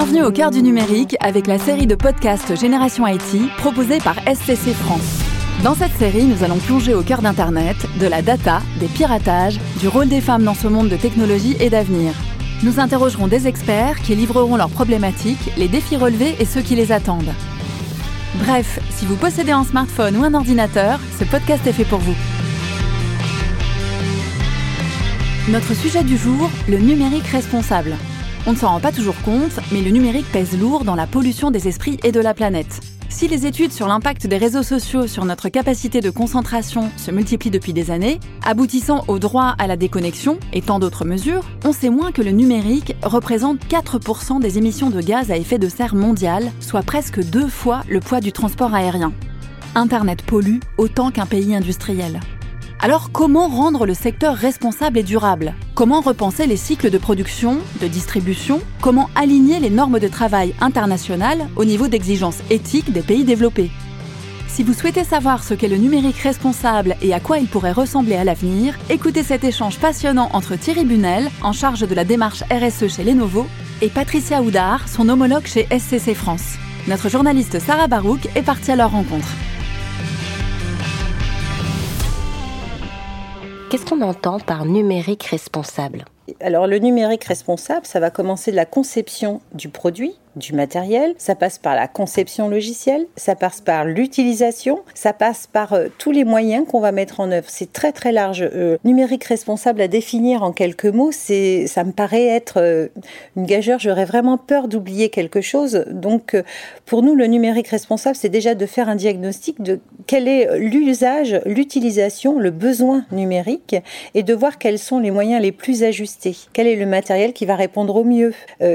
Bienvenue au cœur du numérique avec la série de podcasts Génération IT proposée par SCC France. Dans cette série, nous allons plonger au cœur d'Internet, de la data, des piratages, du rôle des femmes dans ce monde de technologie et d'avenir. Nous interrogerons des experts qui livreront leurs problématiques, les défis relevés et ceux qui les attendent. Bref, si vous possédez un smartphone ou un ordinateur, ce podcast est fait pour vous. Notre sujet du jour, le numérique responsable. On ne s'en rend pas toujours compte, mais le numérique pèse lourd dans la pollution des esprits et de la planète. Si les études sur l'impact des réseaux sociaux sur notre capacité de concentration se multiplient depuis des années, aboutissant au droit à la déconnexion et tant d'autres mesures, on sait moins que le numérique représente 4% des émissions de gaz à effet de serre mondiales, soit presque deux fois le poids du transport aérien. Internet pollue autant qu'un pays industriel. Alors comment rendre le secteur responsable et durable? Comment repenser les cycles de production, de distribution? Comment aligner les normes de travail internationales au niveau d'exigence éthique des pays développés? Si vous souhaitez savoir ce qu'est le numérique responsable et à quoi il pourrait ressembler à l'avenir, écoutez cet échange passionnant entre Thierry Bunel, en charge de la démarche RSE chez Lenovo, et Patricia Houdard, son homologue chez SCC France. Notre journaliste Sarah Barouk est partie à leur rencontre. Qu'est-ce qu'on entend par numérique responsable? Alors le numérique responsable, ça va commencer de la conception du produit, du matériel, ça passe par la conception logicielle, ça passe par l'utilisation, ça passe par euh, tous les moyens qu'on va mettre en œuvre. C'est très très large. Euh, numérique responsable à définir en quelques mots, c'est ça me paraît être euh, une gageure. J'aurais vraiment peur d'oublier quelque chose. Donc pour nous, le numérique responsable, c'est déjà de faire un diagnostic de quel est l'usage, l'utilisation, le besoin numérique et de voir quels sont les moyens les plus ajustés. Quel est le matériel qui va répondre au mieux?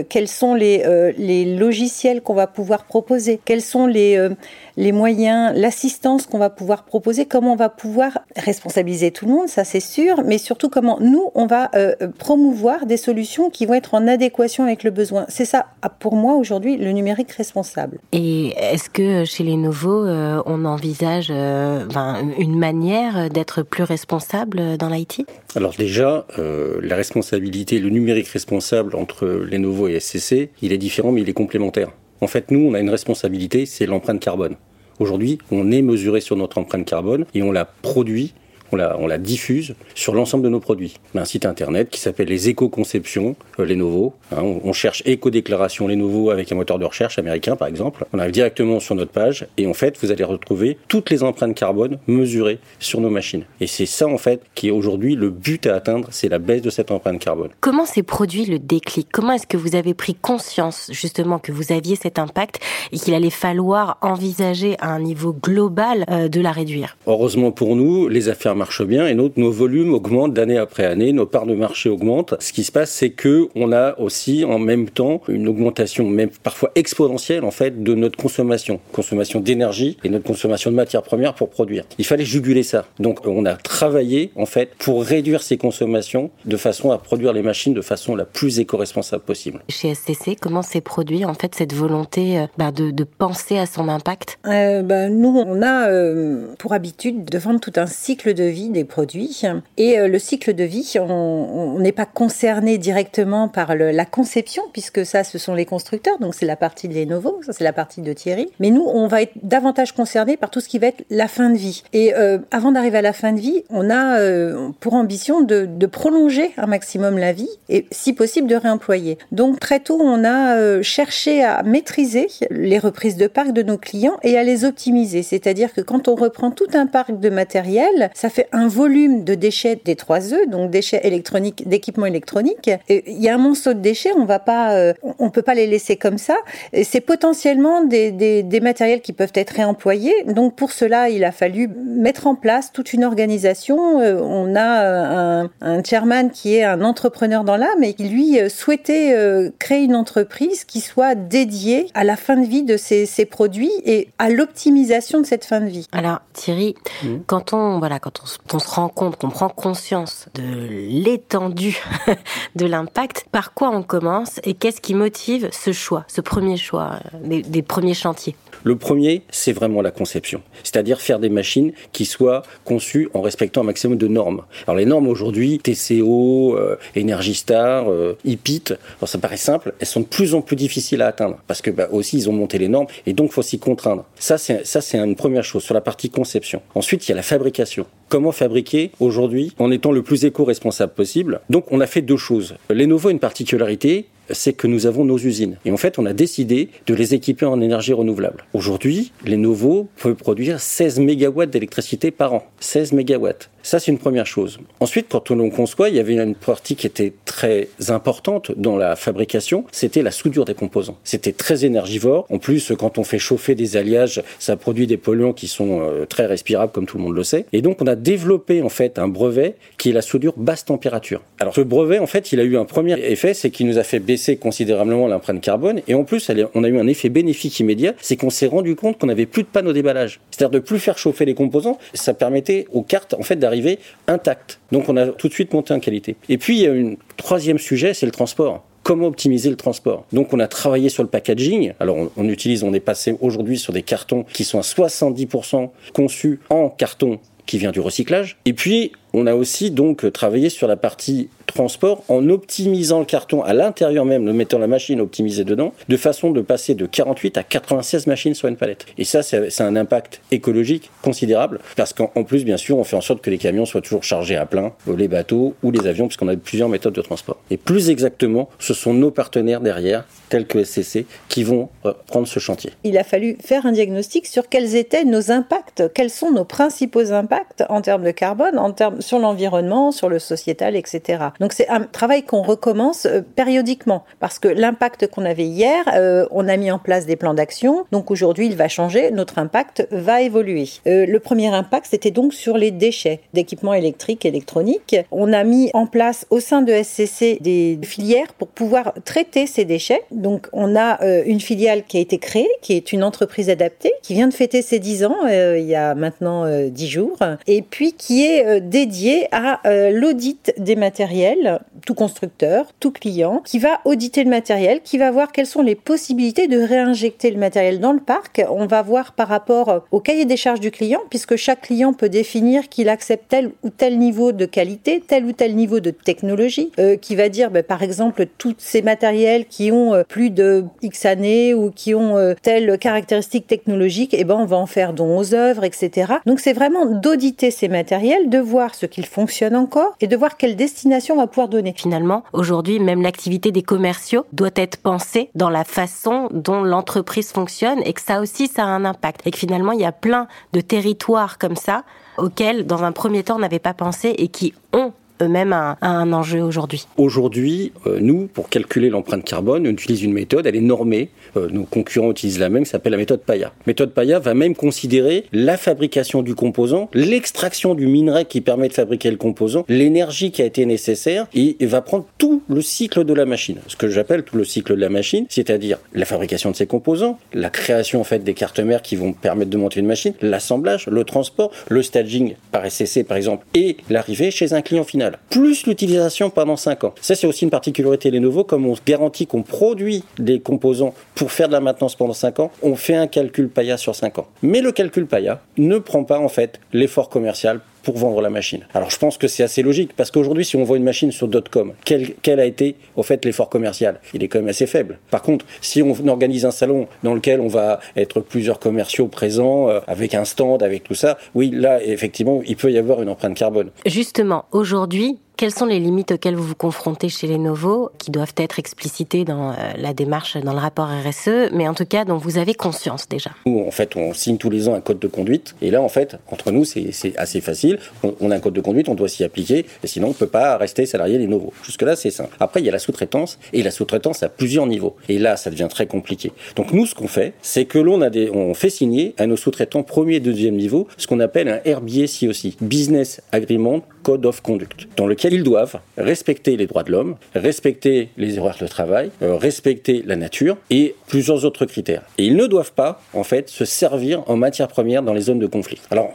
Quels sont les, les logiciels qu'on va pouvoir proposer, quels sont les, euh, les moyens, l'assistance qu'on va pouvoir proposer, comment on va pouvoir responsabiliser tout le monde, ça c'est sûr, mais surtout comment nous, on va euh, promouvoir des solutions qui vont être en adéquation avec le besoin. C'est ça, pour moi aujourd'hui, le numérique responsable. Et est-ce que chez les nouveaux, euh, on envisage une manière d'être plus responsable dans l'IT Alors déjà, la responsabilité, le numérique responsable entre Lenovo et SCC, il est différent, mais il est complémentaire. En fait, nous, on a une responsabilité, c'est l'empreinte carbone. Aujourd'hui, on est mesuré sur notre empreinte carbone et on la produit on la, diffuse sur l'ensemble de nos produits. On a un site internet qui s'appelle les éco-conceptions euh, Lenovo. Hein, on, cherche éco-déclaration Lenovo avec un moteur de recherche américain par exemple. On arrive directement sur notre page et en fait vous allez retrouver toutes les empreintes carbone mesurées sur nos machines. Et c'est ça en fait qui est aujourd'hui le but à atteindre, c'est la baisse de cette empreinte carbone. Comment s'est produit le déclic? Comment est-ce que vous avez pris conscience justement que vous aviez cet impact et qu'il allait falloir envisager à un niveau global euh, de la réduire? Heureusement pour nous, les affaires marche bien et nos, nos volumes augmentent d'année après année, nos parts de marché augmentent. Ce qui se passe, c'est que on a aussi en même temps une augmentation, même parfois exponentielle en fait, de notre consommation, consommation d'énergie et notre consommation de matières premières pour produire. Il fallait juguler ça. Donc on a travaillé en fait pour réduire ces consommations de façon à produire les machines de façon la plus éco-responsable possible. Chez SCC, comment s'est produit en fait cette volonté euh, bah, de, de, penser à son impact? Euh, bah, Nous, on a euh, pour habitude de vendre tout un cycle de vie des produits. Et euh, le cycle de vie, on n'est pas concerné directement par la conception, puisque ça, ce sont les constructeurs, donc c'est la partie de Lenovo, c'est la partie de Thierry. Mais nous, on va être davantage concerné par tout ce qui va être la fin de vie. Et euh, avant d'arriver à la fin de vie, on a euh, pour ambition de, de, prolonger un maximum la vie et si possible de réemployer. Donc très tôt, on a cherché à maîtriser les reprises de parc de nos clients et à les optimiser. C'est-à-dire que quand on reprend tout un parc de matériel, ça fait un volume de déchets des 3 E, donc déchets électroniques, d'équipements électroniques. Il y a un monstre de déchets, on va pas, euh, on peut pas les laisser comme ça. C'est potentiellement des, des, des, matériels qui peuvent être réemployés. Donc pour cela, il a fallu mettre en place toute une organisation. Euh, on a un, un chairman qui est un entrepreneur dans l'âme et qui lui euh, souhaitait créer une entreprise qui soit dédiée à la fin de vie de ces, ces produits et à l'optimisation de cette fin de vie. Alors Thierry, mmh. quand on voilà, quand on se rend compte, qu'on prend conscience de l'étendue de l'impact, par quoi on commence et qu'est-ce qui motive ce choix, ce premier choix euh, des premiers chantiers? Le premier, c'est vraiment la conception, c'est-à-dire faire des machines qui soient conçues en respectant un maximum de normes. Alors les normes aujourd'hui, TCO, euh, Energy Star, euh, IPIT, ça paraît simple, elles sont de plus en plus difficiles à atteindre parce que bah, aussi ils ont monté les normes et donc faut s'y contraindre. Ça c'est ça c'est une première chose sur la partie conception. Ensuite il y a la fabrication. Comment fabriquer aujourd'hui en étant le plus éco-responsable possible Donc on a fait deux choses. Lenovo a une particularité, c'est que nous avons nos usines. Et en fait, on a décidé de les équiper en énergie renouvelable. Aujourd'hui, les Lenovo peuvent produire 16 MW d'électricité par an. 16 MW. Ça, c'est une première chose. Ensuite, quand on conçoit, il y avait une partie qui était très importante dans la fabrication, c'était la soudure des composants. C'était très énergivore. En plus, quand on fait chauffer des alliages, ça produit des polluants qui sont euh, très respirables, comme tout le monde le sait. Et donc, on a développé, en fait, un brevet qui est la soudure basse température. Alors, ce brevet, en fait, il a eu un premier effet, c'est qu'il nous a fait considérablement l'empreinte carbone. Et en plus, on a eu un effet bénéfique immédiat, c'est qu'on s'est rendu compte qu'on n'avait plus de panneaux déballage. C'est-à-dire de plus faire chauffer les composants. Ça permettait aux cartes, en fait, d'arriver arriver intact. Donc on a tout de suite monté en qualité. Et puis il y a un troisième sujet, c'est le transport comment optimiser le transport? Donc on a travaillé sur le packaging. Alors on, utilise, on est passé aujourd'hui sur des cartons qui sont à 70% conçus en carton qui vient du recyclage. Et puis on a aussi donc travaillé sur la partie transport en optimisant le carton à l'intérieur même, en mettant la machine optimisée dedans, de façon de passer de 48 à 96 machines sur une palette. Et ça, c'est un impact écologique considérable, parce qu'en plus, bien sûr, on fait en sorte que les camions soient toujours chargés à plein, les bateaux ou les avions, puisqu'on a plusieurs méthodes de transport. Et plus exactement, ce sont nos partenaires derrière, tels que SCC, qui vont euh, prendre ce chantier. Il a fallu faire un diagnostic sur quels étaient nos impacts, quels sont nos principaux impacts en termes de carbone, en termes sur l'environnement, sur le sociétal, etc. Donc c'est un travail qu'on recommence euh, périodiquement parce que l'impact qu'on avait hier, euh, on a mis en place des plans d'action. Donc aujourd'hui, il va changer, notre impact va évoluer. Euh, le premier impact, c'était donc sur les déchets d'équipements électriques, électroniques. On a mis en place au sein de SCC des filières pour pouvoir traiter ces déchets. Donc on a une filiale qui a été créée, qui est une entreprise adaptée, qui vient de fêter ses 10 ans il y a maintenant 10 jours, et puis qui est dédiée à l'audit des matériels tout constructeur, tout client, qui va auditer le matériel, qui va voir quelles sont les possibilités de réinjecter le matériel dans le parc. On va voir par rapport au cahier des charges du client, puisque chaque client peut définir qu'il accepte tel ou tel niveau de qualité, tel ou tel niveau de technologie, euh, qui va dire ben, par exemple tous ces matériels qui ont euh, plus de X années ou qui ont euh, telle caractéristique technologique, et eh ben on va en faire don aux œuvres, etc. Donc c'est vraiment d'auditer ces matériels, de voir ce qu'ils fonctionnent encore et de voir quelle destination va pouvoir donner. Finalement, aujourd'hui, même l'activité des commerciaux doit être pensée dans la façon dont l'entreprise fonctionne et que ça aussi, ça a un impact. Et que finalement, il y a plein de territoires comme ça auxquels, dans un premier temps, on n'avait pas pensé et qui ont eux-mêmes un, un, enjeu aujourd'hui Aujourd'hui, euh, nous, pour calculer l'empreinte carbone, on utilise une méthode, elle est normée. Euh, nos concurrents utilisent la même, qui s'appelle la méthode Paya. Méthode Paya va même considérer la fabrication du composant, l'extraction du minerai qui permet de fabriquer le composant, l'énergie qui a été nécessaire, et, va prendre tout le cycle de la machine. Ce que j'appelle tout le cycle de la machine, c'est-à-dire la fabrication de ces composants, la création en fait des cartes mères qui vont permettre de monter une machine, l'assemblage, le transport, le staging par SCC par exemple, et l'arrivée chez un client final plus l'utilisation pendant 5 ans. Ça, c'est aussi une particularité Lenovo, comme on garantit qu'on produit des composants pour faire de la maintenance pendant 5 ans, on fait un calcul PAYA sur 5 ans. Mais le calcul PAYA ne prend pas en fait l'effort commercial pour vendre la machine. Alors je pense que c'est assez logique parce qu'aujourd'hui si on vend une machine sur .com, quel, quel a été au fait l'effort commercial? Il est quand même assez faible. Par contre, si on organise un salon dans lequel on va être plusieurs commerciaux présents euh, avec un stand, avec tout ça, oui, là effectivement, il peut y avoir une empreinte carbone. Justement, aujourd'hui, quelles sont les limites auxquelles vous vous confrontez chez Lenovo, qui doivent être explicitées dans euh, la démarche, dans le rapport RSE, mais en tout cas dont vous avez conscience déjà? Nous, en fait, on signe tous les ans un code de conduite, et là, en fait, entre nous, c'est assez facile. On, a un code de conduite, on doit s'y appliquer, et sinon, on ne peut pas rester salarié Lenovo. Jusque-là, c'est simple. Après, il y a la sous-traitance, et la sous-traitance à plusieurs niveaux. Et là, ça devient très compliqué. Donc, nous, ce qu'on fait, c'est que l'on des, fait signer à nos sous-traitants premier et deuxième niveau ce qu'on appelle un RBA aussi, Business Agreement Code of Conduct, dans lequel ils doivent respecter les droits de l'homme, respecter les horaires de travail, euh, respecter la nature et plusieurs autres critères. Et ils ne doivent pas, en fait, se servir en matière première dans les zones de conflit. Alors,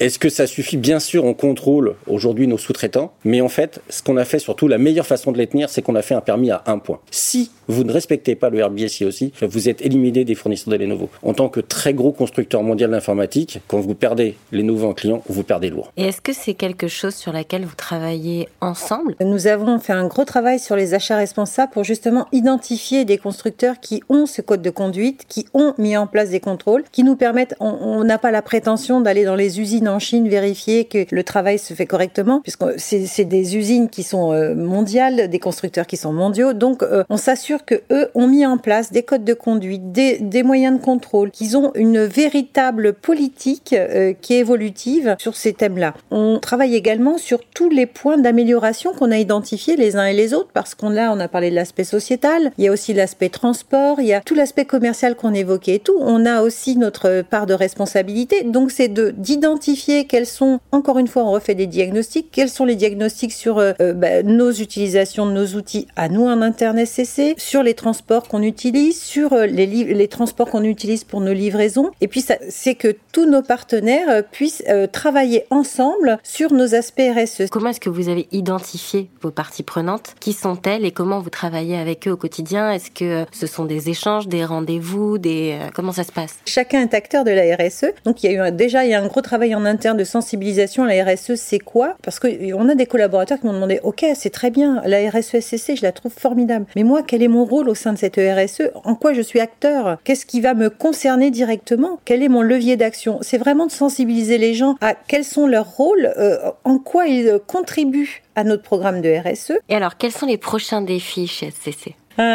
est-ce que ça suffit? Bien sûr, on contrôle aujourd'hui nos sous-traitants, mais en fait, ce qu'on a fait surtout, la meilleure façon de les tenir, c'est qu'on a fait un permis à un point. Si vous ne respectez pas le RBSI aussi, vous êtes éliminé des fournisseurs de Lenovo. En tant que très gros constructeur mondial d'informatique, quand vous perdez les nouveaux en client, vous perdez lourd. Et est-ce que c'est quelque chose sur laquelle vous travaillez ensemble Nous avons fait un gros travail sur les achats responsables pour justement identifier des constructeurs qui ont ce code de conduite, qui ont mis en place des contrôles, qui nous permettent, on n'a pas la prétention d'aller dans les usines en Chine vérifier que le travail se fait correctement, puisque c'est des usines qui sont euh, mondiales, des constructeurs qui sont mondiaux, donc euh, on s'assure que eux ont mis en place des codes de conduite, des, des moyens de contrôle, qu'ils ont une véritable politique euh, qui est évolutive sur ces thèmes-là. On travaille également sur tous les points d'amélioration qu'on a identifiés les uns et les autres, parce qu'on a, on a parlé de l'aspect sociétal, il y a aussi l'aspect transport, il y a tout l'aspect commercial qu'on évoquait et tout. On a aussi notre part de responsabilité. Donc c'est de d'identifier quels sont, encore une fois, on refait des diagnostics, quels sont les diagnostics sur euh, euh, bah, nos utilisations de nos outils à nous en interne SCC, sur les transports qu'on utilise, sur euh, les, les transports qu'on utilise pour nos livraisons. Et puis c'est que tous nos partenaires puissent travailler ensemble sur nos aspects RSE. Comment est-ce que vous avez identifié vos parties prenantes? Qui sont-elles et comment vous travaillez avec eux au quotidien? Est-ce que ce sont des échanges, des rendez-vous, des comment ça se passe? Chacun est acteur de la RSE. Donc il y a eu déjà il y a un gros travail en interne de sensibilisation. La RSE, c'est quoi? Parce qu'on a des collaborateurs qui m'ont demandé, ok, c'est très bien, la RSE SCC, je la trouve formidable. Mais moi, quel est mon rôle au sein de cette RSE En quoi je suis acteur? Qu'est-ce qui va me concerner directement? Quel est mon levier d'action? C'est vraiment de sensibiliser les gens à quels sont leurs rôles, euh, en quoi ils contribuent à notre programme de RSE. Et alors, quels sont les prochains défis chez SCC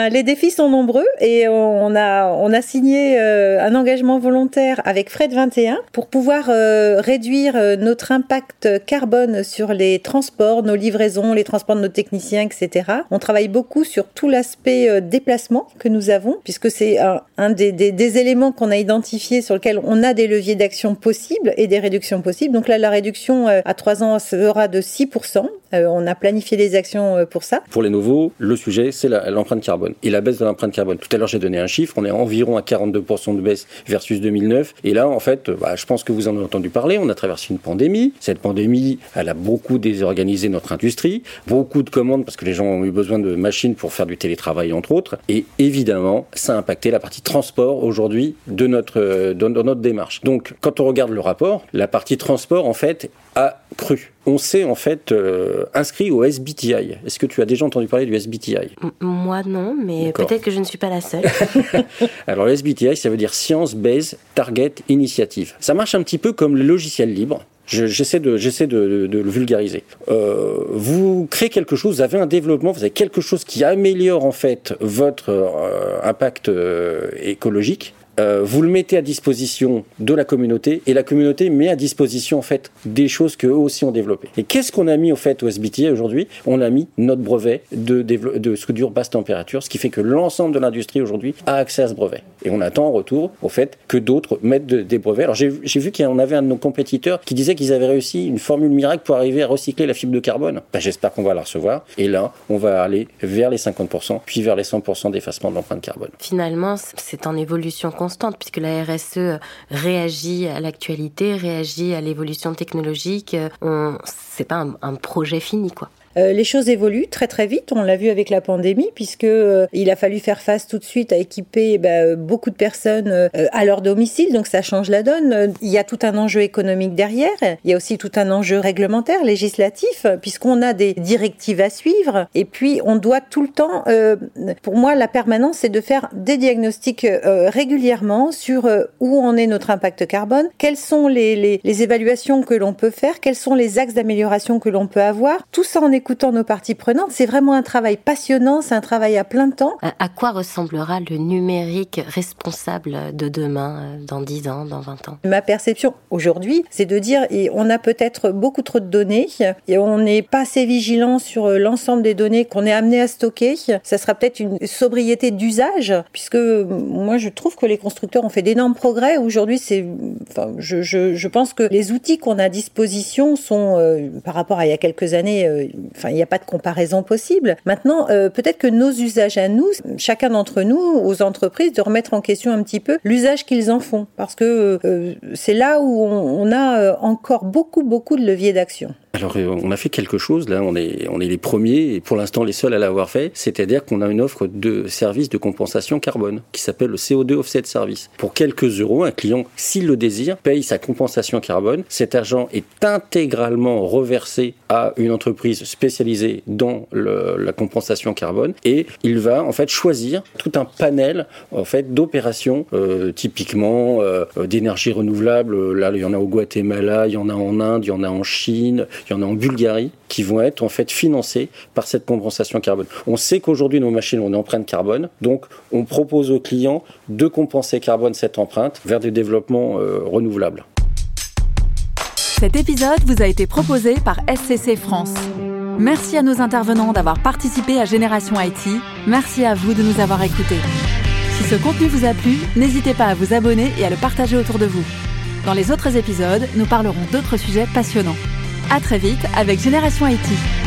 les défis sont nombreux et on a, signé euh, un engagement volontaire avec Fred 21 pour pouvoir euh, réduire notre impact carbone sur les transports, nos livraisons, les transports de nos techniciens, etc. On travaille beaucoup sur tout l'aspect déplacement que nous avons puisque c'est un, des, éléments qu'on a identifié sur lequel on a des leviers d'action possibles et des réductions possibles. Donc là, la réduction à 3 ans sera de 6%. On a planifié des actions pour ça. Pour les nouveaux, le sujet, c'est l'empreinte carbone et la baisse de l'empreinte carbone. Tout à l'heure, j'ai donné un chiffre, on est environ à 42% de baisse versus 2009. Et là, en fait, bah, je pense que vous en avez entendu parler, on a traversé une pandémie. Cette pandémie, elle a beaucoup désorganisé notre industrie, beaucoup de commandes parce que les gens ont eu besoin de machines pour faire du télétravail, entre autres. Et évidemment, ça a impacté la partie transport aujourd'hui de notre, de notre démarche. Donc, quand on regarde le rapport, la partie transport, en fait, a cru. On s'est en fait euh, inscrit au SBTI. Est-ce que tu as déjà entendu parler du SBTI Moi non, mais peut-être que je ne suis pas la seule. Alors le SBTI, ça veut dire Science Based Target Initiative. Ça marche un petit peu comme le logiciel libre. J'essaie de, j'essaie de, le vulgariser. Euh, vous créez quelque chose, vous avez un développement, vous avez quelque chose qui améliore en fait votre euh, impact écologique. Euh, vous le mettez à disposition de la communauté et la communauté met à disposition en fait des choses que eux aussi ont développées. Et qu'est-ce qu'on a mis au fait au SBTA aujourd'hui? On a mis notre brevet de, de soudure basse température, ce qui fait que l'ensemble de l'industrie aujourd'hui a accès à ce brevet. Et on attend en retour au fait que d'autres mettent des brevets. Alors j'ai vu en avait un de nos compétiteurs qui disait qu'ils avaient réussi une formule miracle pour arriver à recycler la fibre de carbone. Ben, J'espère qu'on va la recevoir. Et là, on va aller vers les 50%, puis vers les 100% d'effacement de l'empreinte carbone. Finalement, c'est en évolution puisque la RSE réagit à l'actualité, réagit à l'évolution technologique. On, c'est pas un projet fini, quoi. Euh, les choses évoluent très très vite. On l'a vu avec la pandémie, puisque euh, il a fallu faire face tout de suite à équiper bah, beaucoup de personnes euh, à leur domicile, donc ça change la donne. Il y a tout un enjeu économique derrière. Il y a aussi tout un enjeu réglementaire, législatif, puisqu'on a des directives à suivre. Et puis on doit tout le temps, pour moi, la permanence, c'est de faire des diagnostics régulièrement sur où en est notre impact carbone, quelles sont les, les, les évaluations que l'on peut faire, quels sont les axes d'amélioration que l'on peut avoir. Tout ça en est écoutant nos parties prenantes. C'est vraiment un travail passionnant, c'est un travail à plein temps. À quoi ressemblera le numérique responsable de demain, euh, dans 10 ans, dans 20 ans? Ma perception aujourd'hui, c'est de dire et on a peut-être beaucoup trop de données et on n'est pas assez vigilant sur l'ensemble des données qu'on est amené à stocker. Ça sera peut-être une sobriété d'usage, puisque moi je trouve que les constructeurs ont fait d'énormes progrès. Aujourd'hui, c'est, enfin, je, je, je, pense que les outils qu'on a à disposition sont, euh, par rapport à il y a quelques années, euh, enfin, il n'y a pas de comparaison possible. Maintenant, euh, peut-être que nos usages à nous, chacun d'entre nous, aux entreprises, de remettre en question un petit peu l'usage qu'ils en font, parce que c'est là où on, on a encore beaucoup, beaucoup de leviers d'action. Alors on a fait quelque chose, là on est, les premiers et pour l'instant les seuls à l'avoir fait, c'est-à-dire qu'on a une offre de service de compensation carbone qui s'appelle le CO2 Offset Service. Pour quelques euros, un client, s'il le désire, paye sa compensation carbone. Cet argent est intégralement reversé à une entreprise spécialisée dans la compensation carbone et il va en fait choisir tout un panel en fait d'opérations euh, typiquement euh, d'énergie renouvelable. Là il y en a au Guatemala, il y en a en Inde, il y en a en Chine, il y en a en Bulgarie, qui vont être en fait financés par cette compensation carbone. On sait qu'aujourd'hui nos machines ont une empreinte carbone, donc on propose aux clients de compenser carbone cette empreinte vers des développements euh, renouvelables. Cet épisode vous a été proposé par SCC France. Merci à nos intervenants d'avoir participé à Génération IT. Merci à vous de nous avoir écoutés. Si ce contenu vous a plu, n'hésitez pas à vous abonner et à le partager autour de vous. Dans les autres épisodes, nous parlerons d'autres sujets passionnants. À très vite avec Génération IT.